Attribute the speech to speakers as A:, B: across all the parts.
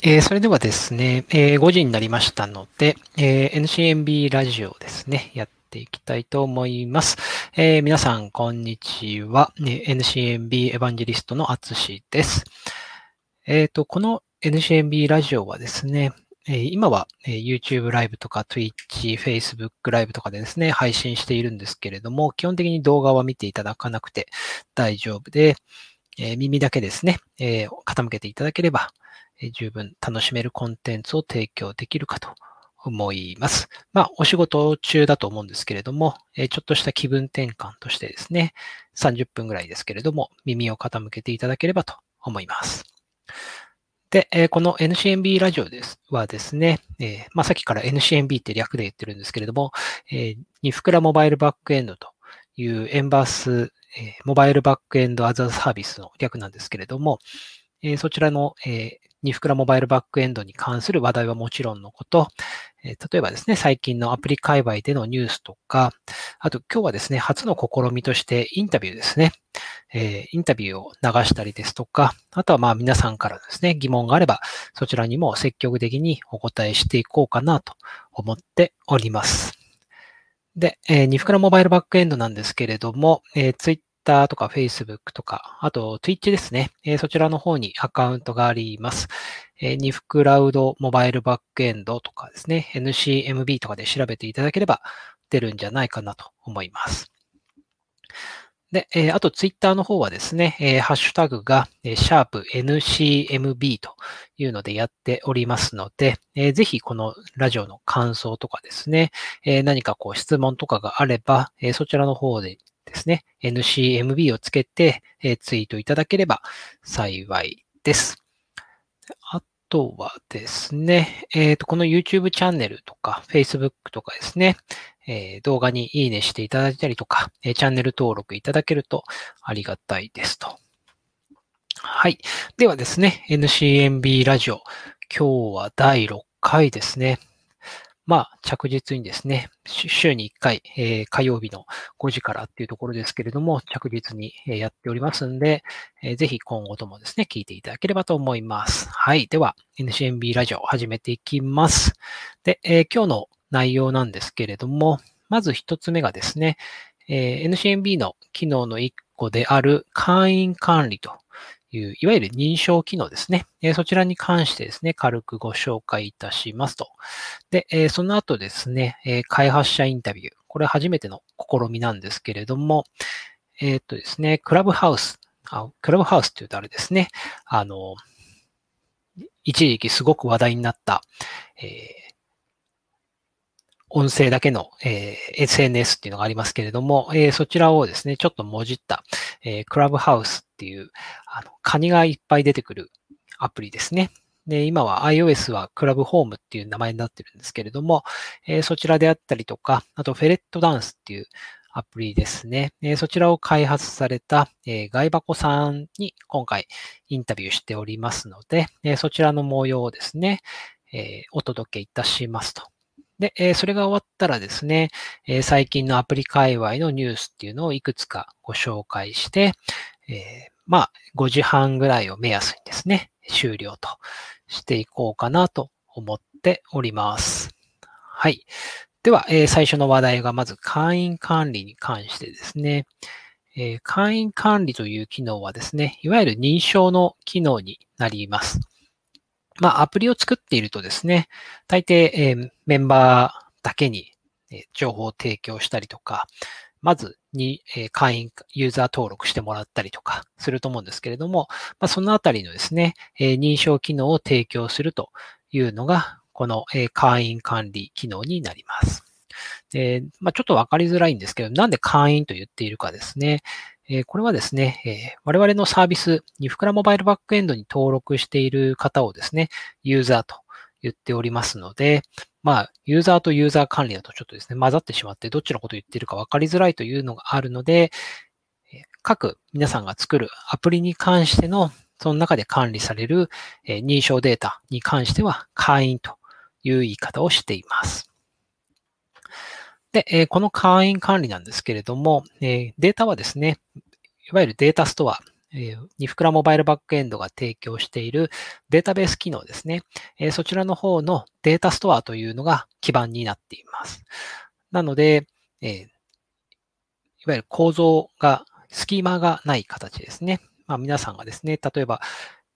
A: えー、それではですね、えー、5時になりましたので、えー、NCMB ラジオですね、やっていきたいと思います。え皆さん、こんにちは。ね NCMB エヴァンジェリストのあつしです。えっ、と、この NCMB ラジオはですね、え今はえ YouTube ライブとか Twitch、Facebook ライブとかでですね、配信しているんですけれども、基本的に動画は見ていただかなくて大丈夫で、え耳だけですね、え傾けていただければ、十分楽しめるコンテンツを提供できるかと思います。まあ、お仕事中だと思うんですけれども、ちょっとした気分転換としてですね、30分ぐらいですけれども、耳を傾けていただければと思います。で、この NCMB ラジオですはですね、まあ、さっきから NCMB って略で言ってるんですけれども、えニフクラモバイルバックエンドというエンバース、モバイルバックエンドアザーサービスの略なんですけれども、そちらの、ニフクラモバイルバックエンドに関する話題はもちろんのこと、例えばですね、最近のアプリ界隈でのニュースとか、あと今日はですね、初の試みとしてインタビューですね、えインタビューを流したりですとか、あとはまあ皆さんからですね、疑問があれば、そちらにも積極的にお答えしていこうかなと思っております。で、えー、ニフクラモバイルバックエンドなんですけれども、えー、Twitter とか Facebook とか、あと Twitch ですね。え、そちらの方にアカウントがあります。えー、ニフクラウドモバイルバックエンドとかですね、NCMB とかで調べていただければ出るんじゃないかなと思います。で、えー、あとツイッターの方はですね、え、ハッシュタグが、えー、シャープ NCMB というのでやっておりますので、えー、ぜひこのラジオの感想とかですね、え、何かこう質問とかがあれば、え、そちらの方でですね、NCMB をつけて、えツイートいただければ幸いです。あとはですね、えっ、ー、と、この YouTube チャンネルとか Facebook とかですね、えー、動画にいいねしていただいたりとか、えチャンネル登録いただけるとありがたいですと。はい。ではですね、NCMB ラジオ、今日は第6回ですね。まあ、着実にですね、週に1回、えー、火曜日の5時からっていうところですけれども、着実にやっておりますんで、えー、ぜひ今後ともですね、聞いていただければと思います。はい。では、NCNB ラジオ始めていきます。で、えー、今日の内容なんですけれども、まず一つ目がですね、え NCNB の機能の一個である会員管理という、いわゆる認証機能ですね。そちらに関してですね、軽くご紹介いたしますと。で、その後ですね、開発者インタビュー。これ初めての試みなんですけれども、えっとですね、クラブハウス。あクラブハウスって言うとあれですね。あの、一時期すごく話題になった、えー音声だけの、えー、SNS っていうのがありますけれども、えー、そちらをですね、ちょっともじった、えー、クラブハウスっていう、あの、カニがいっぱい出てくるアプリですね。で、今は iOS はクラブホームっていう名前になってるんですけれども、え、そちらであったりとか、あとフェレットダンスっていうアプリですね。え、そちらを開発された、えー、外箱さんに今回インタビューしておりますので、え、そちらの模様をですね、えお届けいたしますと。で、えそれが終わったらですね、え最近のアプリ界隈のニュースっていうのをいくつかご紹介して、えまあ、5時半ぐらいを目安にですね、終了としていこうかなと思っております。はい。では、え最初の話題がまず会員管理に関してですね、え会員管理という機能はですね、いわゆる認証の機能になります。まあ、アプリを作っているとですね、大抵、えー、メンバーだけに、え情報を提供したりとか、まずに、え会員、ユーザー登録してもらったりとかすると思うんですけれども、まあ、そのあたりのですね、え認証機能を提供するというのが、この、え会員管理機能になります。でまあ、ちょっとわかりづらいんですけど、なんで会員と言っているかですね。えこれはですね、え我々のサービス、ニフクラモバイルバックエンドに登録している方をですね、ユーザーと言っておりますので、まあ、ユーザーとユーザー管理だとちょっとですね、混ざってしまって、どっちのことを言っているか分かりづらいというのがあるので、各皆さんが作るアプリに関しての、その中で管理される認証データに関しては、会員という言い方をしています。で、この会員管理なんですけれども、えデータはですね、いわゆるデータストアえー、ニフクラモバイルバックエンドが提供しているデータベース機能ですね。え、そちらの方のデータストアというのが基盤になっています。なので、え、いわゆる構造が、スキーマがない形ですね。まあ、皆さんがですね、例えば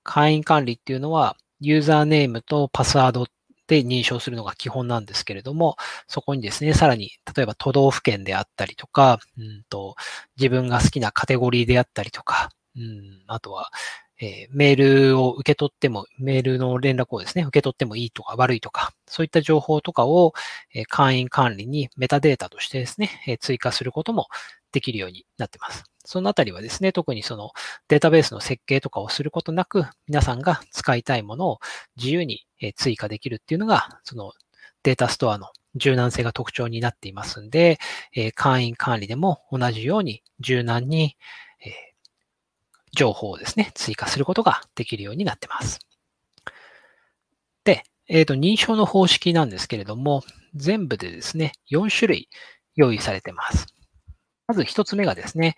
A: 会員管理っていうのはユーザーネームとパスワードで認証するのが基本なんですけれども、そこにですね、さらに、例えば都道府県であったりとか、うんと、自分が好きなカテゴリーであったりとか、うん、あとは、えー、メールを受け取っても、メールの連絡をですね、受け取ってもいいとか悪いとか、そういった情報とかを、えー、会員管理にメタデータとしてですね、えー、追加することもできるようになってます。そのあたりはですね、特にそのデータベースの設計とかをすることなく、皆さんが使いたいものを自由に追加できるっていうのが、そのデータストアの柔軟性が特徴になっていますんで、会員管理でも同じように柔軟に情報をですね、追加することができるようになっています。で、えっ、ー、と、認証の方式なんですけれども、全部でですね、4種類用意されています。まず一つ目がですね、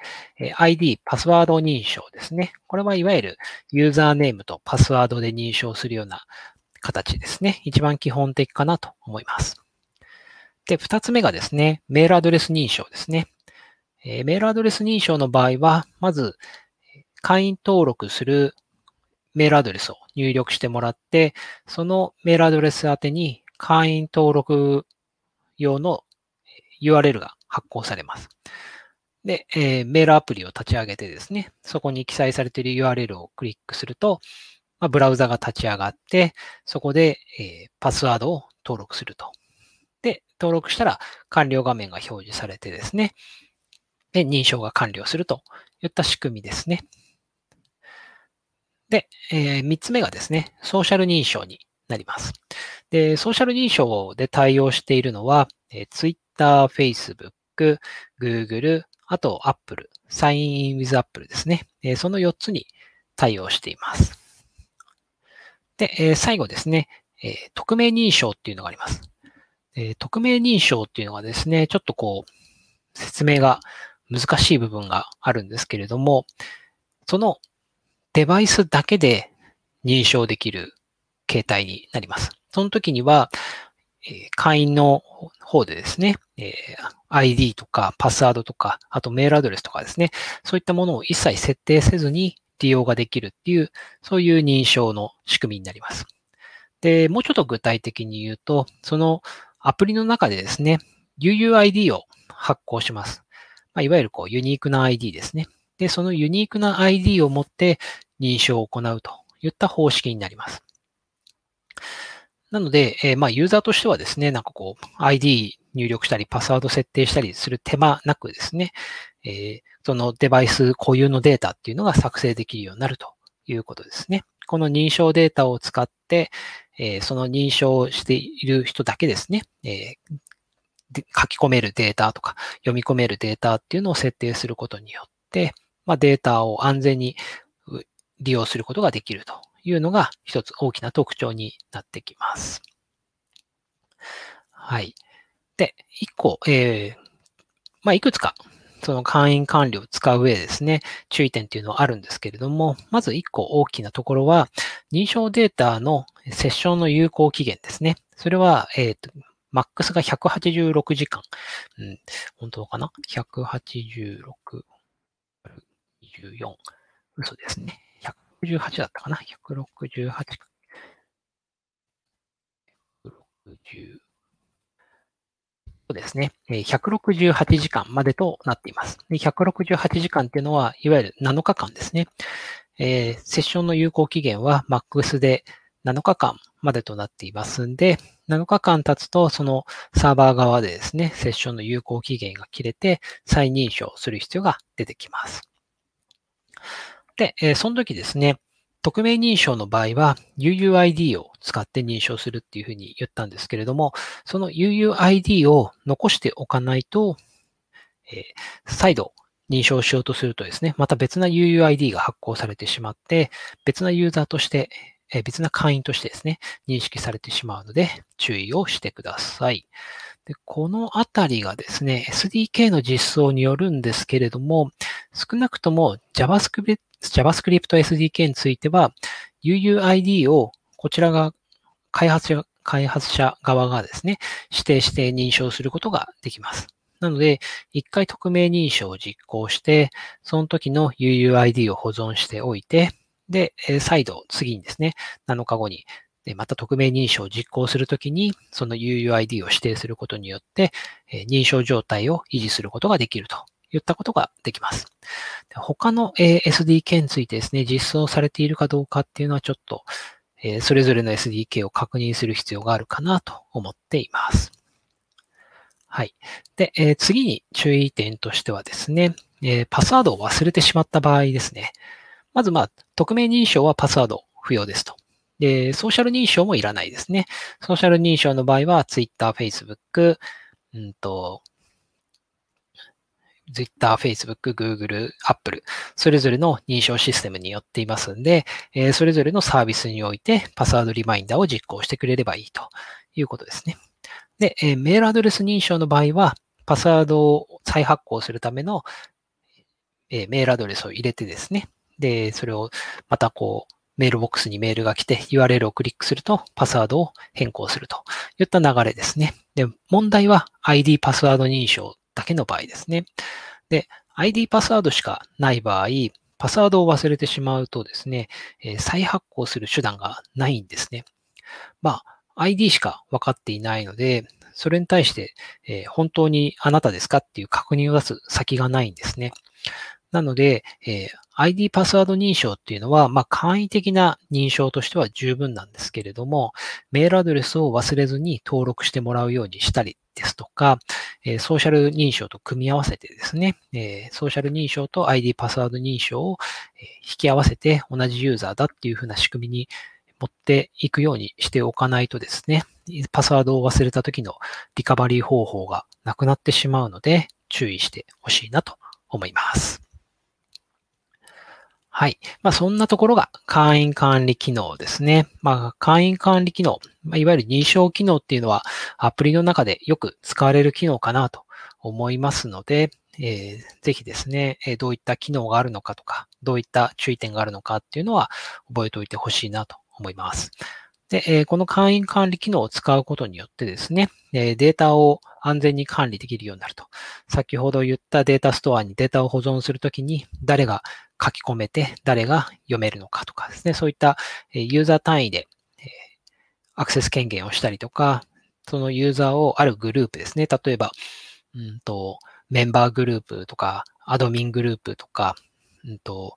A: ID、パスワード認証ですね。これはいわゆるユーザーネームとパスワードで認証するような形ですね。一番基本的かなと思います。で、二つ目がですね、メールアドレス認証ですね。えメールアドレス認証の場合は、まず、会員登録するメールアドレスを入力してもらって、そのメールアドレス宛てに会員登録用の URL が発行されます。で、えー、メールアプリを立ち上げてですね、そこに記載されている URL をクリックすると、まあ、ブラウザが立ち上がって、そこで、えー、パスワードを登録すると。で、登録したら完了画面が表示されてですね、で、認証が完了するといった仕組みですね。で、えー、3つ目がですね、ソーシャル認証になります。で、ソーシャル認証で対応しているのは、えー、Twitter、Facebook、Google、あと Apple、Sign in with Apple ですね。えその4つに対応しています。で、え最後ですね、え匿名認証っていうのがあります。え匿名認証っていうのはですね、ちょっとこう、説明が難しい部分があるんですけれども、そのデバイスだけで認証できる形態になります。その時には、え会員の方でですね、え ID とかパスワードとか、あとメールアドレスとかですね、そういったものを一切設定せずに利用ができるっていう、そういう認証の仕組みになります。で、もうちょっと具体的に言うと、そのアプリの中でですね、UUID を発行します。まあ、いわゆるこうユニークな ID ですね。で、そのユニークな ID を持って認証を行うといった方式になります。なので、えー、まあ、ユーザーとしてはですね、なんかこう、ID 入力したり、パスワード設定したりする手間なくですね、えー、そのデバイス固有のデータっていうのが作成できるようになるということですね。この認証データを使って、えー、その認証している人だけですね、えー、書き込めるデータとか読み込めるデータっていうのを設定することによって、まあ、データを安全に利用することができるというのが一つ大きな特徴になってきます。はい。で、一個、えー、まあ、いくつか、その会員管理を使う上ですね、注意点っていうのはあるんですけれども、まず一個大きなところは、認証データのセッションの有効期限ですね。それは、えっ、ー、と、マックスが186時間。うん、本当かな ?186、24。嘘ですね。168だったかな ?168 160そうですね。168時間までとなっています。168時間っていうのは、いわゆる7日間ですね。えー、セッションの有効期限は MAX で7日間までとなっていますんで、7日間経つと、そのサーバー側でですね、セッションの有効期限が切れて、再認証する必要が出てきます。で、え、その時ですね、匿名認証の場合は UUID を使って認証するっていうふうに言ったんですけれども、その UUID を残しておかないと、え、再度認証しようとするとですね、また別な UUID が発行されてしまって、別なユーザーとして、え、別な会員としてですね、認識されてしまうので、注意をしてください。でこのあたりがですね、SDK の実装によるんですけれども、少なくとも JavaScript JavaScript SDK については、UUID をこちらが開発者開発者側がですね、指定して認証することができます。なので、一回匿名認証を実行して、その時の UUID を保存しておいて、で、再度次にですね、7日後にまた匿名認証を実行するときに、その UUID を指定することによって、認証状態を維持することができるといったことができます。他の SDK についてですね、実装されているかどうかっていうのはちょっと、それぞれの SDK を確認する必要があるかなと思っています。はい。で、え次に注意点としてはですね、えパスワードを忘れてしまった場合ですね。まず、まあ、匿名認証はパスワード不要ですと。で、ソーシャル認証もいらないですね。ソーシャル認証の場合は、Twitter、Facebook、うんと、Twitter、Facebook、Google、Apple、それぞれの認証システムによっていますんで、えー、それぞれのサービスにおいてパスワードリマインダーを実行してくれればいいということですね。で、えー、メールアドレス認証の場合は、パスワードを再発行するための、えー、メールアドレスを入れてですね、で、それをまたこう、メールボックスにメールが来て URL をクリックするとパスワードを変更するといった流れですね。で、問題は ID パスワード認証だけの場合ですね。で、ID パスワードしかない場合、パスワードを忘れてしまうとですね、え再発行する手段がないんですね。まあ、ID しか分かっていないので、それに対して、え本当にあなたですかっていう確認を出す先がないんですね。なので、え、ID パスワード認証っていうのは、まあ、簡易的な認証としては十分なんですけれども、メールアドレスを忘れずに登録してもらうようにしたりですとか、え、ソーシャル認証と組み合わせてですね、え、ソーシャル認証と ID パスワード認証を引き合わせて同じユーザーだっていうふうな仕組みに持っていくようにしておかないとですね、パスワードを忘れた時のリカバリー方法がなくなってしまうので、注意してほしいなと思います。はい。まあ、そんなところが会員管理機能ですね。まあ、会員管理機能、まあ、いわゆる認証機能っていうのはアプリの中でよく使われる機能かなと思いますので、えー、ぜひですね、えどういった機能があるのかとか、どういった注意点があるのかっていうのは覚えておいてほしいなと思います。で、えこの会員管理機能を使うことによってですね、えデータを安全に管理できるようになると。先ほど言ったデータストアにデータを保存するときに、誰が書き込めて誰が読めるのかとかですね、そういったユーザー単位でアクセス権限をしたりとか、そのユーザーをあるグループですね、例えば、うんと、メンバーグループとか、アドミングループとか、うんと、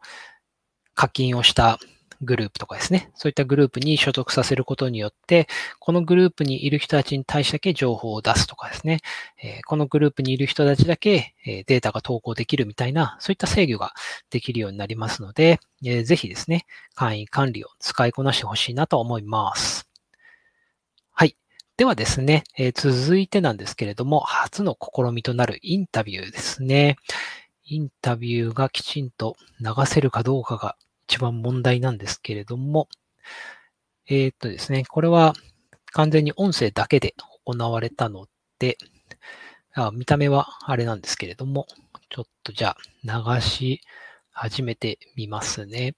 A: 課金をしたグループとかですね、そういったグループに所属させることによって、このグループにいる人たちに対してだけ情報を出すとかですね、えこのグループにいる人たちだけデータが投稿できるみたいな、そういった制御ができるようになりますので、えぜひですね、会員管理を使いこなしてほしいなと思います。はい。ではですね、え続いてなんですけれども、初の試みとなるインタビューですね。インタビューがきちんと流せるかどうかが一番問題なんですけれども、えー、っとですね、これは完全に音声だけで行われたので、あ見た目はあれなんですけれども、ちょっとじゃあ流し始めてみますね。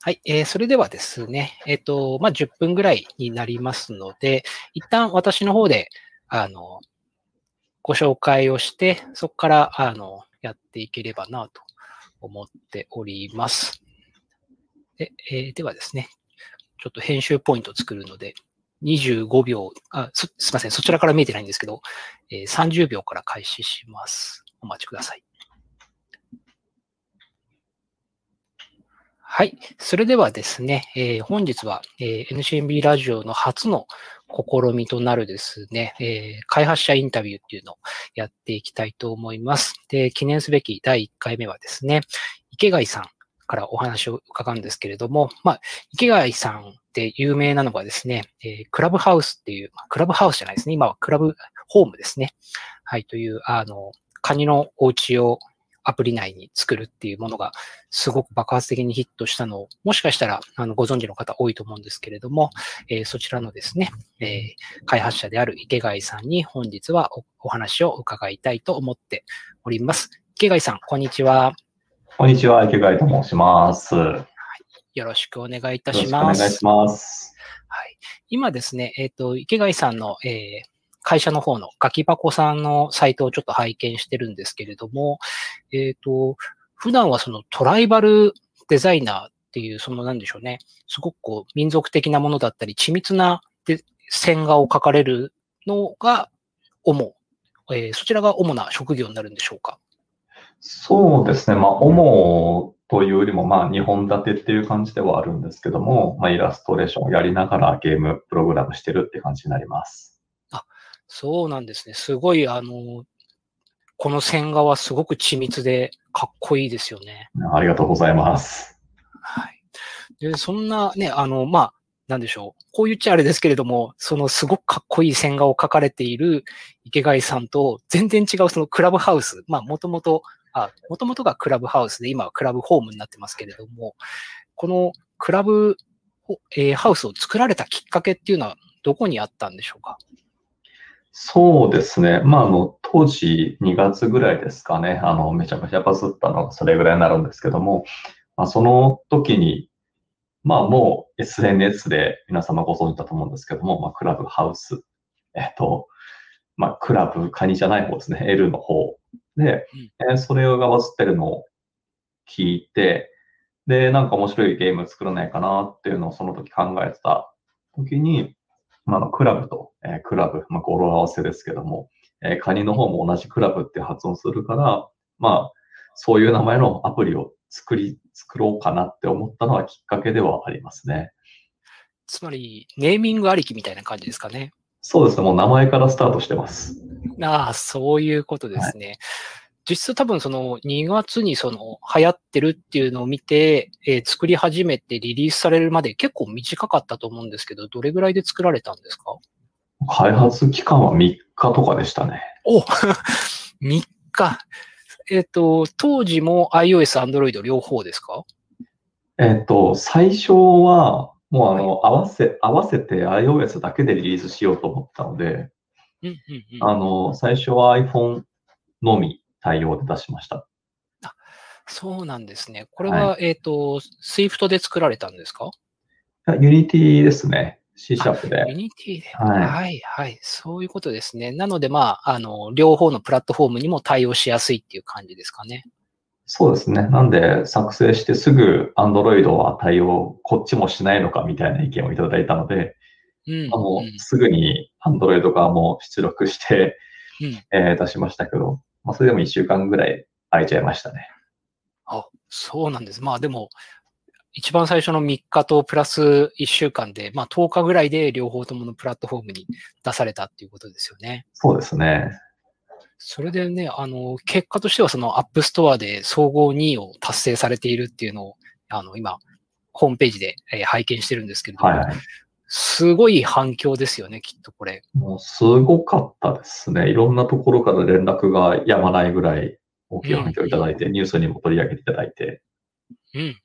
A: はい。えー、それではですね、えっ、ー、と、まあ、10分ぐらいになりますので、一旦私の方で、あの、ご紹介をして、そこから、あの、やっていければなと思っております。でえー、ではですね、ちょっと編集ポイントを作るので、25秒、あすすみません、そちらから見えてないんですけど、えー、30秒から開始します。お待ちください。はい。それではですね、えー、本日は、えー、NCNB ラジオの初の試みとなるですね、えー、開発者インタビューっていうのをやっていきたいと思います。で、記念すべき第1回目はですね、池貝さんからお話を伺うんですけれども、まあ、池貝さんで有名なのがですね、えー、クラブハウスっていう、クラブハウスじゃないですね、今はクラブホームですね。はい、という、あの、カニのお家をアプリ内に作るっていうものがすごく爆発的にヒットしたのを、もしかしたらあのご存知の方多いと思うんですけれども、えー、そちらのですね、えー、開発者である池貝さんに本日はお話を伺いたいと思っております。池貝さん、こんにちは。
B: こんにちは、池貝と申します。よ
A: よろしくお願いいた
B: ろしくお
A: します。
B: 願いします。
A: はい、今ですね、えっ、と、池貝さんの、えー会社の方のガキパコさんのサイトをちょっと拝見してるんですけれども、えっ、と、普段はそのトライバルデザイナーっていう、そのなんでしょうね、すごくこう民族的なものだったり、緻密な線画を描かれるのが主、えーそちらが主な職業になるんでしょうか？
B: そうですね、まあ、主というよりも、まあ、2本立てっていう感じではあるんですけども、まあ、イラストレーションをやりながらゲームプログラムしてるって感じになります。
A: そうなんですね。すごい、あの、この線画はすごく緻密でかっこいいですよね。
B: ありがとうございます。
A: はい。で、そんなね、あの、まあ、なんでしょう。こう言っちゃあれですけれども、そのすごくかっこいい線画を描かれている池貝さんと全然違うそのクラブハウス。まあ、もともと、あ、もともとがクラブハウスで今はクラブホームになってますけれども、このクラブ、えーハウスを作られたきっかけっていうのはどこにあったんでしょうか？
B: そうですね。まあ、あの、当時2月ぐらいですかね。あの、めちゃめちゃバズったのがそれぐらいになるんですけども、まあ、その時に、まあ、もう SNS で皆様ご存知だと思うんですけども、まあ、クラブハウス、えっと、まあ、クラブ、カニじゃない方ですね。L の方で、えーそれがバズってるのを聞いて、で、なんか面白いゲーム作らないかなっていうのをその時考えてた時に、まあ、あのクラブと、えークラブ、まあ、語呂合わせですけども、えーカニの方も同じクラブって発音するから、まあ、そういう名前のアプリを作り、作ろうかなって思ったのはきっかけではありますね。
A: つまり、ネーミングありきみたいな感じですかね。
B: そうですね。もう名前からスタートしてます。
A: ああ、そういうことですね。実質多分その2月にその流行ってるっていうのを見て、えー作り始めてリリースされるまで結構短かったと思うんですけど、どれぐらいで作られたんですか？
B: 開発期間は3日とかでしたね。
A: お !3 日。えっ、と、当時も iOS、Android 両方ですか？
B: えっと、最初は、もうあの、合わせ、合わせて iOS だけでリリースしようと思ったので、
A: うんうんうん。
B: あの、最初は iPhone のみ対応で出しました。
A: そうなんですね。これは、えっ、と、Swift で作られたんですか？
B: Unity ですね。C シャープで。
A: Unity で。
B: はい
A: はい、はい。そういうことですね。なので、まあ、あの、両方のプラットフォームにも対応しやすいっていう感じですかね。
B: そうですね。なんで、作成してすぐ Android は対応、こっちもしないのかみたいな意見をいただいたので、
A: うん。
B: あの
A: うん
B: すぐに Android 側も出力して、
A: うん
B: えー出しましたけど、まあ、それでも1週間ぐらい空いちゃいましたね。
A: あ、そうなんです。まあでも、一番最初の3日とプラス1週間で、まあ10日ぐらいで両方とものプラットフォームに出されたっていうことですよね。
B: そうですね。
A: それでね、あの、結果としてはその App Store で総合2位を達成されているっていうのを、あの、今、ホームページで、えー拝見してるんですけれども、
B: はいはい。
A: すごい反響ですよね、きっとこれ。
B: もうすごかったですね。いろんなところから連絡がやまないぐらい大きい反響いただいて、ニュースにも取り上げていただいて。
A: うん、うん、うん。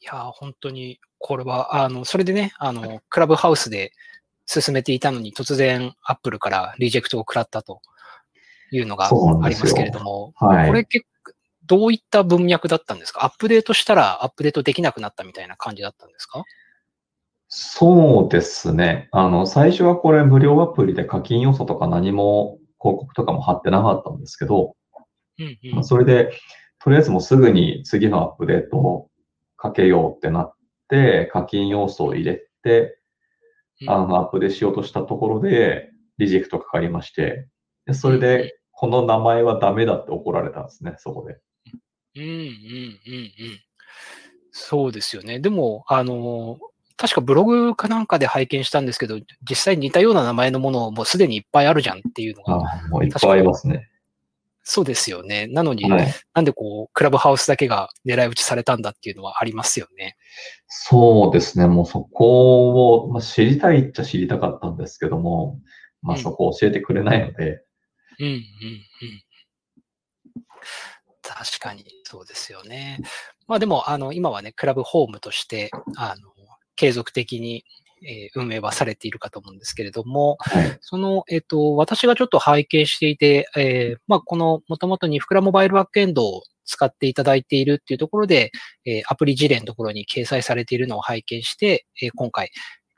A: いやー、本当に、これは、あの、それでね、あの、クラブハウスで進めていたのに、突然、アップルからリジェクトを食らったというのがありますけれども、
B: はい。
A: これ結構、どういった文脈だったんですか？アップデートしたらアップデートできなくなったみたいな感じだったんですか？
B: そうですね。あの、最初はこれ無料アプリで課金要素とか何も広告とかも貼ってなかったんですけど、
A: うん、うん。
B: まあ。それで、とりあえずもうすぐに次のアップデートをかけようってなって、課金要素を入れて、
A: うん
B: あの、アップデートしようとしたところで、リジェクトかかりまして、でそれで、この名前はダメだって怒られたんですね、そこで。
A: うん、うん、うん、うん。そうですよね。でも、あの、確かブログかなんかで拝見したんですけど、実際似たような名前のものもうすでにいっぱいあるじゃんっていうのが、
B: あもういっぱいありますね。
A: そうですよね。なのに、
B: はい。
A: なんでこう、クラブハウスだけが狙い撃ちされたんだっていうのはありますよね。
B: そうですね。もうそこを、まあ、知りたいっちゃ知りたかったんですけども、まあ
A: うん
B: そこを教えてくれないので、
A: うん、うん、うん。確かに、そうですよね。まあでも、あの、今はね、クラブホームとして、あの、継続的にえー運営はされているかと思うんですけれども、
B: はい。
A: その、えっ、と、私がちょっと拝見していて、えーまあ、この、もともとニフクラモバイルバックエンドを使っていただいているっていうところで、えーアプリ事例のところに掲載されているのを拝見して、えー今回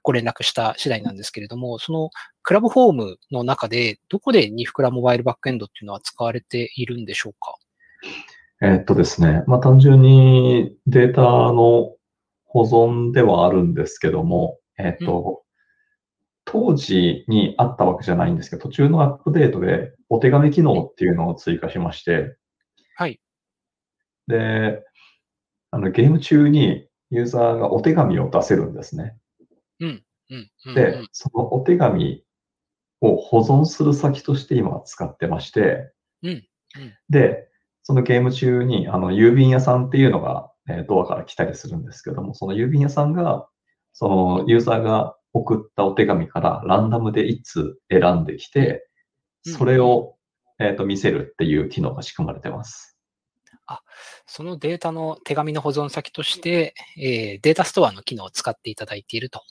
A: ご連絡した次第なんですけれども、そのクラブホームの中で、どこでニフクラモバイルバックエンドっていうのは使われているんでしょうか？
B: えっとですね。まあ単純にデータの保存ではあるんですけども、えっと、当時にあったわけじゃないんですけど、途中のアップデートでお手紙機能っていうのを追加しまして、
A: はい。
B: で、あのゲーム中にユーザーがお手紙を出せるんですね。
A: うん。うん。うん
B: で、そのお手紙を保存する先として今使ってまして、
A: うんうん
B: で、そのゲーム中にあの郵便屋さんっていうのが、えードアから来たりするんですけども、その郵便屋さんが、そのユーザーが送ったお手紙からランダムで1通選んできて、
A: うん
B: それを、えーと見せるっていう機能が仕組まれてます。
A: そのデータの手紙の保存先として、えーデータストアの機能を使っていただいていると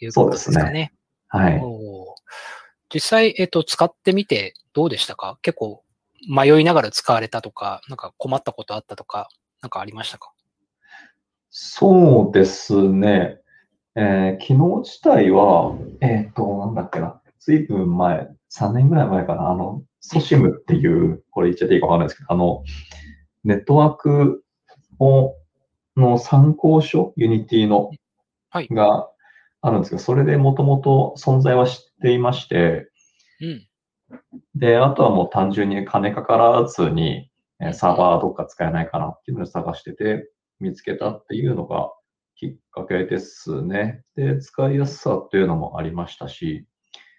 A: いうことですか
B: そう
A: ね。
B: はい。
A: 実際、えっ、と、使ってみてどうでしたか？結構迷いながら使われたとか、なんか困ったことあったとか、なんかありましたか？
B: そうですね。えー機能自体は、えっ、と、なんだっけな。ずいぶん前、3年ぐらい前かな。あの、ソシムっていう、これ言っちゃっていいかわかんないですけど、あの、ネットワークをの参考書、 Unity の、
A: はい
B: があるんですけど、それでもともと存在は知っていまして、
A: うん。
B: で、あとはもう単純に金かからずに、えーサーバーどっか使えないかなっていうのを探してて、見つけたっていうのがきっかけですね。で、使いやすさっていうのもありましたし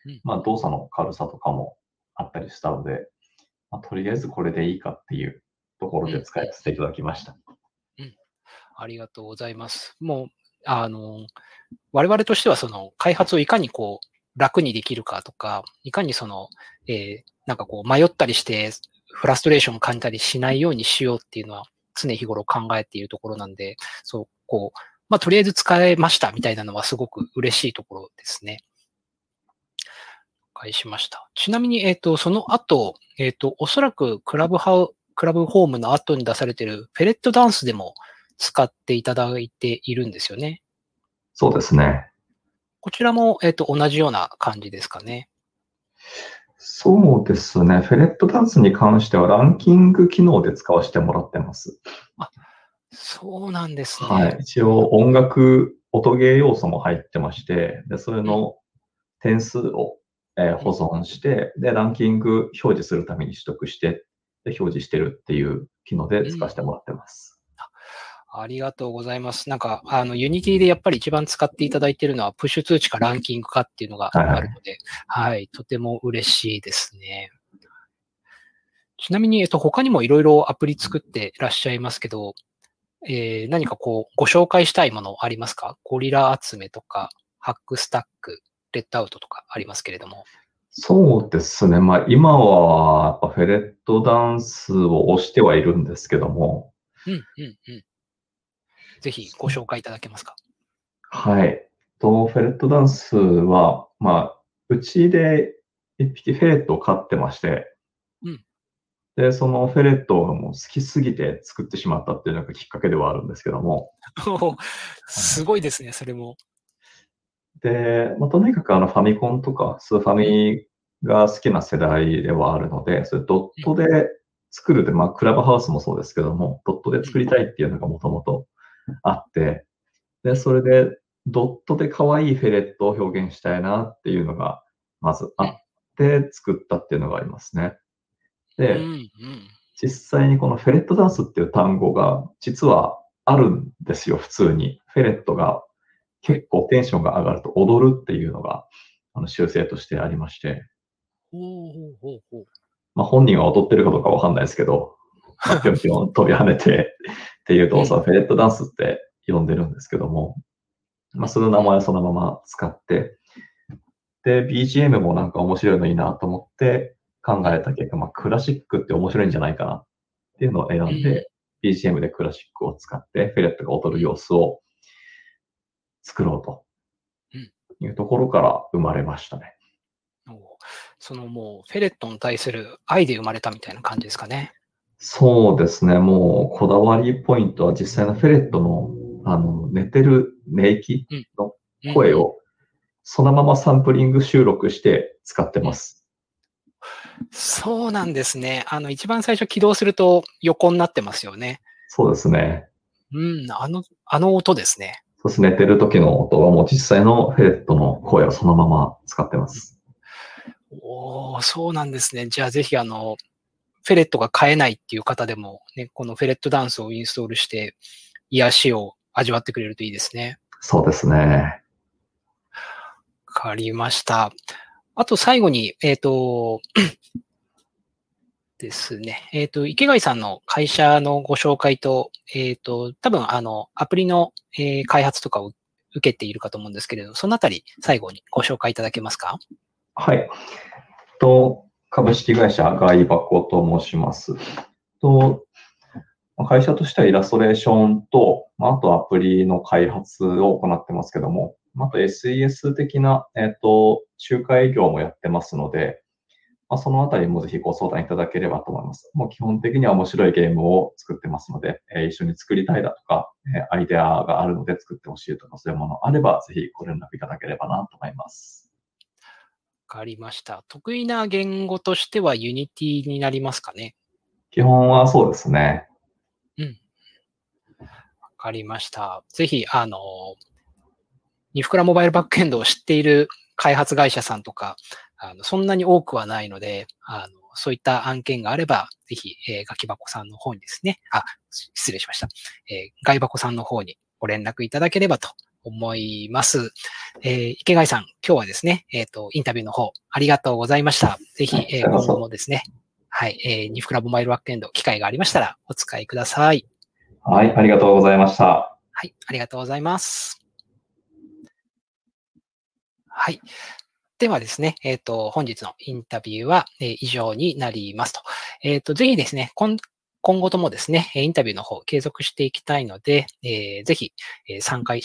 A: うん、
B: まあ動作の軽さとかもあったりしたので、まあ、とりあえずこれでいいかっていうところで使いさせていただきました。
A: ありがとうございます。もう、あの、我々としてはその開発をいかにこう楽にできるかとか、いかにその、えーなんかこう迷ったりしてフラストレーションを感じたりしないようにしようっていうのは常日頃考えているところなんで、そう、こう、まあとりあえず使えましたみたいなのはすごく嬉しいところですね。返しました。ちなみに、えっ、と、その後、えっ、と、おそらくクラブハウ、クラブホームの後に出されているフェレットダンスでも使っていただいているんですよね。
B: そうですね。
A: こちらも、えっ、と、同じような感じですかね。
B: そうですね。フェレットダンスに関してはランキング機能で使わせてもらってます。
A: そうなんですね。
B: はい。一応音楽、音ゲー要素も入ってまして、で、それの点数を、えー保存して、で、ランキング表示するために取得して、で、表示してるっていう機能で使わせてもらってます。
A: ありがとうございます。なんか、あの、 Unity でやっぱり一番使っていただいているのは、プッシュ通知かランキングかっていうのがあるので、はい、とても嬉しいですね。ちなみに、えっと、他にもいろいろアプリ作ってらっしゃいますけど、えー何かこう、ご紹介したいものありますか？ゴリラ集めとか、ハックスタック、レッドアウトとかありますけれども。
B: そうですね。まあ、今は、フェレットダンスを押してはいるんですけども、
A: うん、うん、うん。ぜひご紹介いただけますか？
B: はい。と、フェレットダンスは、まあ、うちで一匹フェレットを飼ってまして、
A: うん
B: で、そのフェレットがもう好きすぎて作ってしまったっていうのがきっかけではあるんですけども、
A: おすごいですね、それも。
B: で、まあ、とにかくあのファミコンとかスーファミが好きな世代ではあるので、それドットで作るで、まあ、クラブハウスもそうですけども、ドットで作りたいっていうのがもともとあって、で、それでドットで可愛いフェレットを表現したいなっていうのがまずあって作ったっていうのがありますね。で、
A: うん、うん。
B: 実際にこのフェレットダンスっていう単語が実はあるんですよ、普通に。フェレットが結構テンションが上がると踊るっていうのがあの修正としてありまして。まあ、本人は踊ってるかどうかわかんないですけど、まあぴょんぴょん飛び跳ねて っていう動作をフェレットダンスって呼んでるんですけども、まあ、その名前をそのまま使って、で、BGM もなんか面白いのいいなと思って考えた結果、まあ、クラシックって面白いんじゃないかなっていうのを選んで、BGM でクラシックを使って、フェレットが踊る様子を作ろうと
A: うん
B: いうところから生まれましたね。
A: そのもうフェレットに対する愛で生まれたみたいな感じですかね。
B: そうですね。もうこだわりポイントは実際のフェレットのあの寝てる寝息の声をそのままサンプリング収録して使ってます。
A: そうなんですね。あの、一番最初起動すると横になってますよね。
B: そうですね。
A: うん、あの、あの音ですね。
B: そうですね。寝てる時の音はもう実際のフェレットの声をそのまま使ってます。
A: おおそうなんですね。じゃあぜひあの、フェレットが飼えないっていう方でも、ね、このフェレットダンスをインストールして、癒しを味わってくれるといいですね。
B: そうですね。わ
A: かりました。あと最後に、えっ、ー、と、ですね。えっ、ー、と、池貝さんの会社のご紹介と、えっ、ー、と、多分、あの、アプリの、えー、開発とかを受けているかと思うんですけれど、そのあたり、最後にご紹介いただけますか？
B: はい。と、株式会社ガイバコと申します。と、会社としてはイラストレーションと、あとアプリの開発を行ってますけども、あと SES 的な、えっ、と、仲介業もやってますので、まあ、そのあたりもぜひご相談いただければと思います。もう基本的には面白いゲームを作ってますので、えー、一緒に作りたいだとか、えー、アイデアがあるので作ってほしいとか、そういうものあれば、ぜひご連絡いただければなと思います。
A: わかりました。得意な言語としては Unity になりますかね？
B: 基本はそうですね。
A: うん。わかりました。ぜひ、あの、ニフクラモバイルバックエンドを知っている開発会社さんとか、あのそんなに多くはないので、あのそういった案件があれば、ぜひ、えー、ガキ箱さんの方にですね、あ、失礼しました。えー、ガイ箱さんの方にご連絡いただければと思います。えー、池貝さん、今日はですね、えっ、ー、と、インタビューの方、ありがとうございました。ぜひ、えー、今後もですね、はい、えー、ニフクラボマイルバックエンド、機会がありましたら、お使いください。
B: はい、ありがとうございました。は
A: い、ありがとうございます。はい。ではですね、えっ、ー、と、本日のインタビューは、えー、以上になりますと。えっ、ー、と、ぜひですね、今今後ともですね、インタビューの方継続していきたいので、えー、ぜひ、え参加い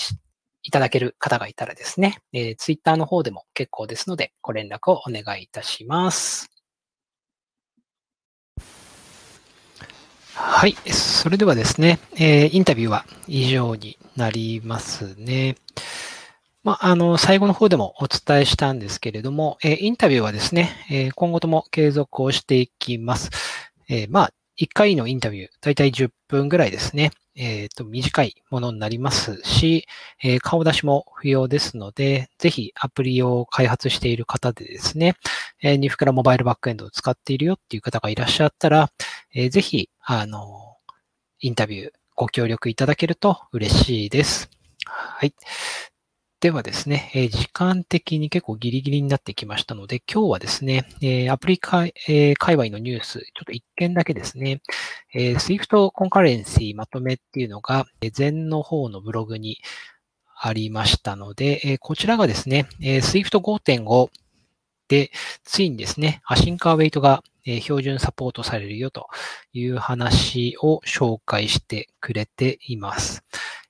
A: ただける方がいたらですね、えー、ツイッターの方でも結構ですので、ご連絡をお願いいたします。はい。それではですね、えー、インタビューは以上になりますね。まあ、あの、最後の方でもお伝えしたんですけれども、えインタビューはですね、え今後とも継続をしていきます。えまあ、1回のインタビュー、だいたい10分ぐらいですね。えっ、ー、と、短いものになりますし、えー、顔出しも不要ですので、ぜひアプリを開発している方でですね、えー、ニフクラモバイルバックエンドを使っているよっていう方がいらっしゃったら、えー、ぜひ、あの、インタビューご協力いただけると嬉しいです。はい。ではですね、え時間的に結構ギリギリになってきましたので、今日はですね、えアプリ界,、え界隈のニュース、ちょっと一件だけですね、え Swift コンカレンシーまとめっていうのが、前の方のブログにありましたので、えこちらがですね、え Swift 5.5で、ついにですね、アシンカーウェイトが標準サポートされるよという話を紹介してくれています。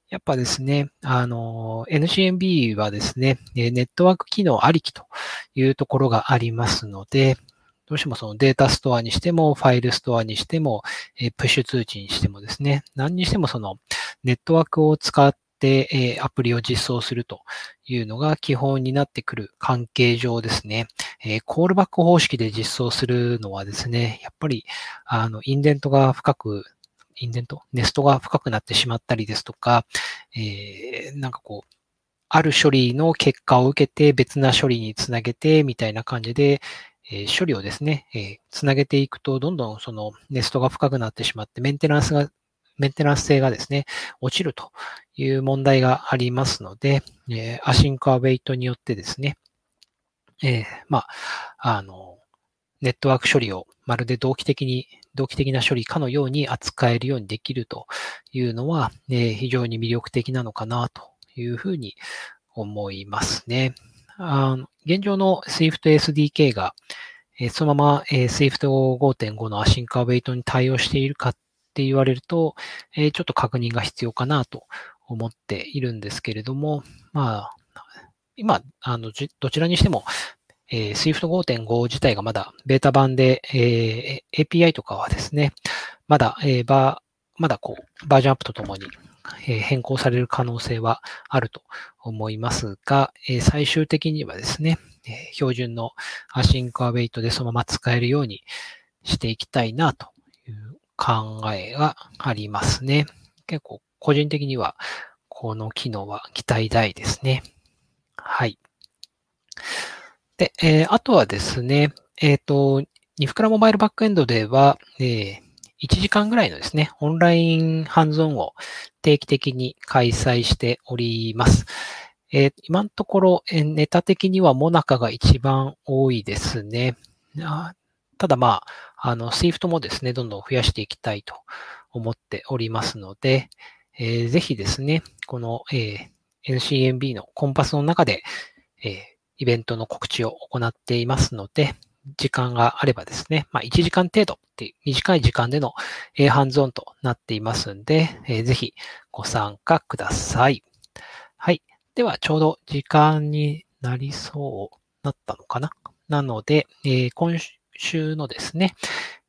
A: やっぱですね、あの、NCMB はですね、ネットワーク機能ありきというところがありますので、どうしてもそのデータストアにしても、ファイルストアにしても、プッシュ通知にしてもですね、何にしてもそのネットワークを使ってアプリを実装するというのが基本になってくる関係上ですね、コールバック方式で実装するのはですね、やっぱりあのインデントが深くインデント、ネストが深くなってしまったりですとか、えー、なんかこう、ある処理の結果を受けて別な処理につなげてみたいな感じで、え、処理をですね、えー、つなげていくと、どんどんそのネストが深くなってしまって、メンテナンスが、メンテナンス性がですね、落ちるという問題がありますので、えー、アシンクアウェイトによってですね、えー、まあ、あの、ネットワーク処理をまるで同期的に同期的な処理かのように扱えるようにできるというのは、ね、非常に魅力的なのかなというふうに思いますね。あの現状の Swift SDK が、えそのまま、え Swift 5.5のアシンカーウェイトに対応しているかって言われると、えちょっと確認が必要かなと思っているんですけれども、まあ、今、あの、どちらにしても、えー、Swift 5.5自体がまだベータ版で、えー、API とかはですね、まだ、えー、バー、まだこう、バージョンアップとともに、え、変更される可能性はあると思いますが、え、最終的にはですね、え、標準のアシンクアウェイトでそのまま使えるようにしていきたいなという考えがありますね。結構個人的にはこの機能は期待大ですね。はい。で、えー、あとはですね、えっ、ー、と、ニフクラモバイルバックエンドでは、えー、1時間ぐらいのですね、オンラインハンズオンを定期的に開催しております。えー、今のところ、えー、ネタ的にはモナカが一番多いですね。ただまあ、あの、Swift もですね、どんどん増やしていきたいと思っておりますので、えー、ぜひですね、この、えー、NCMB のコンパスの中で、えー、イベントの告知を行っていますので、時間があればですね、まあ、1時間程度っていう短い時間での、えー、ハンズオンとなっていますんで、えー、ぜひご参加ください。はい。では、ちょうど時間になりそうなったのかな？なので、えー、今週のですね、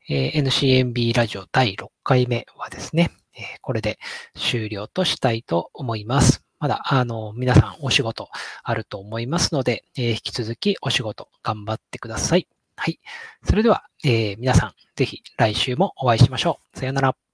A: えー、NCMB ラジオ第6回目はですね、えこれで終了としたいと思います。まだ、あの、皆さんお仕事あると思いますので、え引き続きお仕事頑張ってください。はい。それでは、えー、皆さん、ぜひ来週もお会いしましょう。さよなら。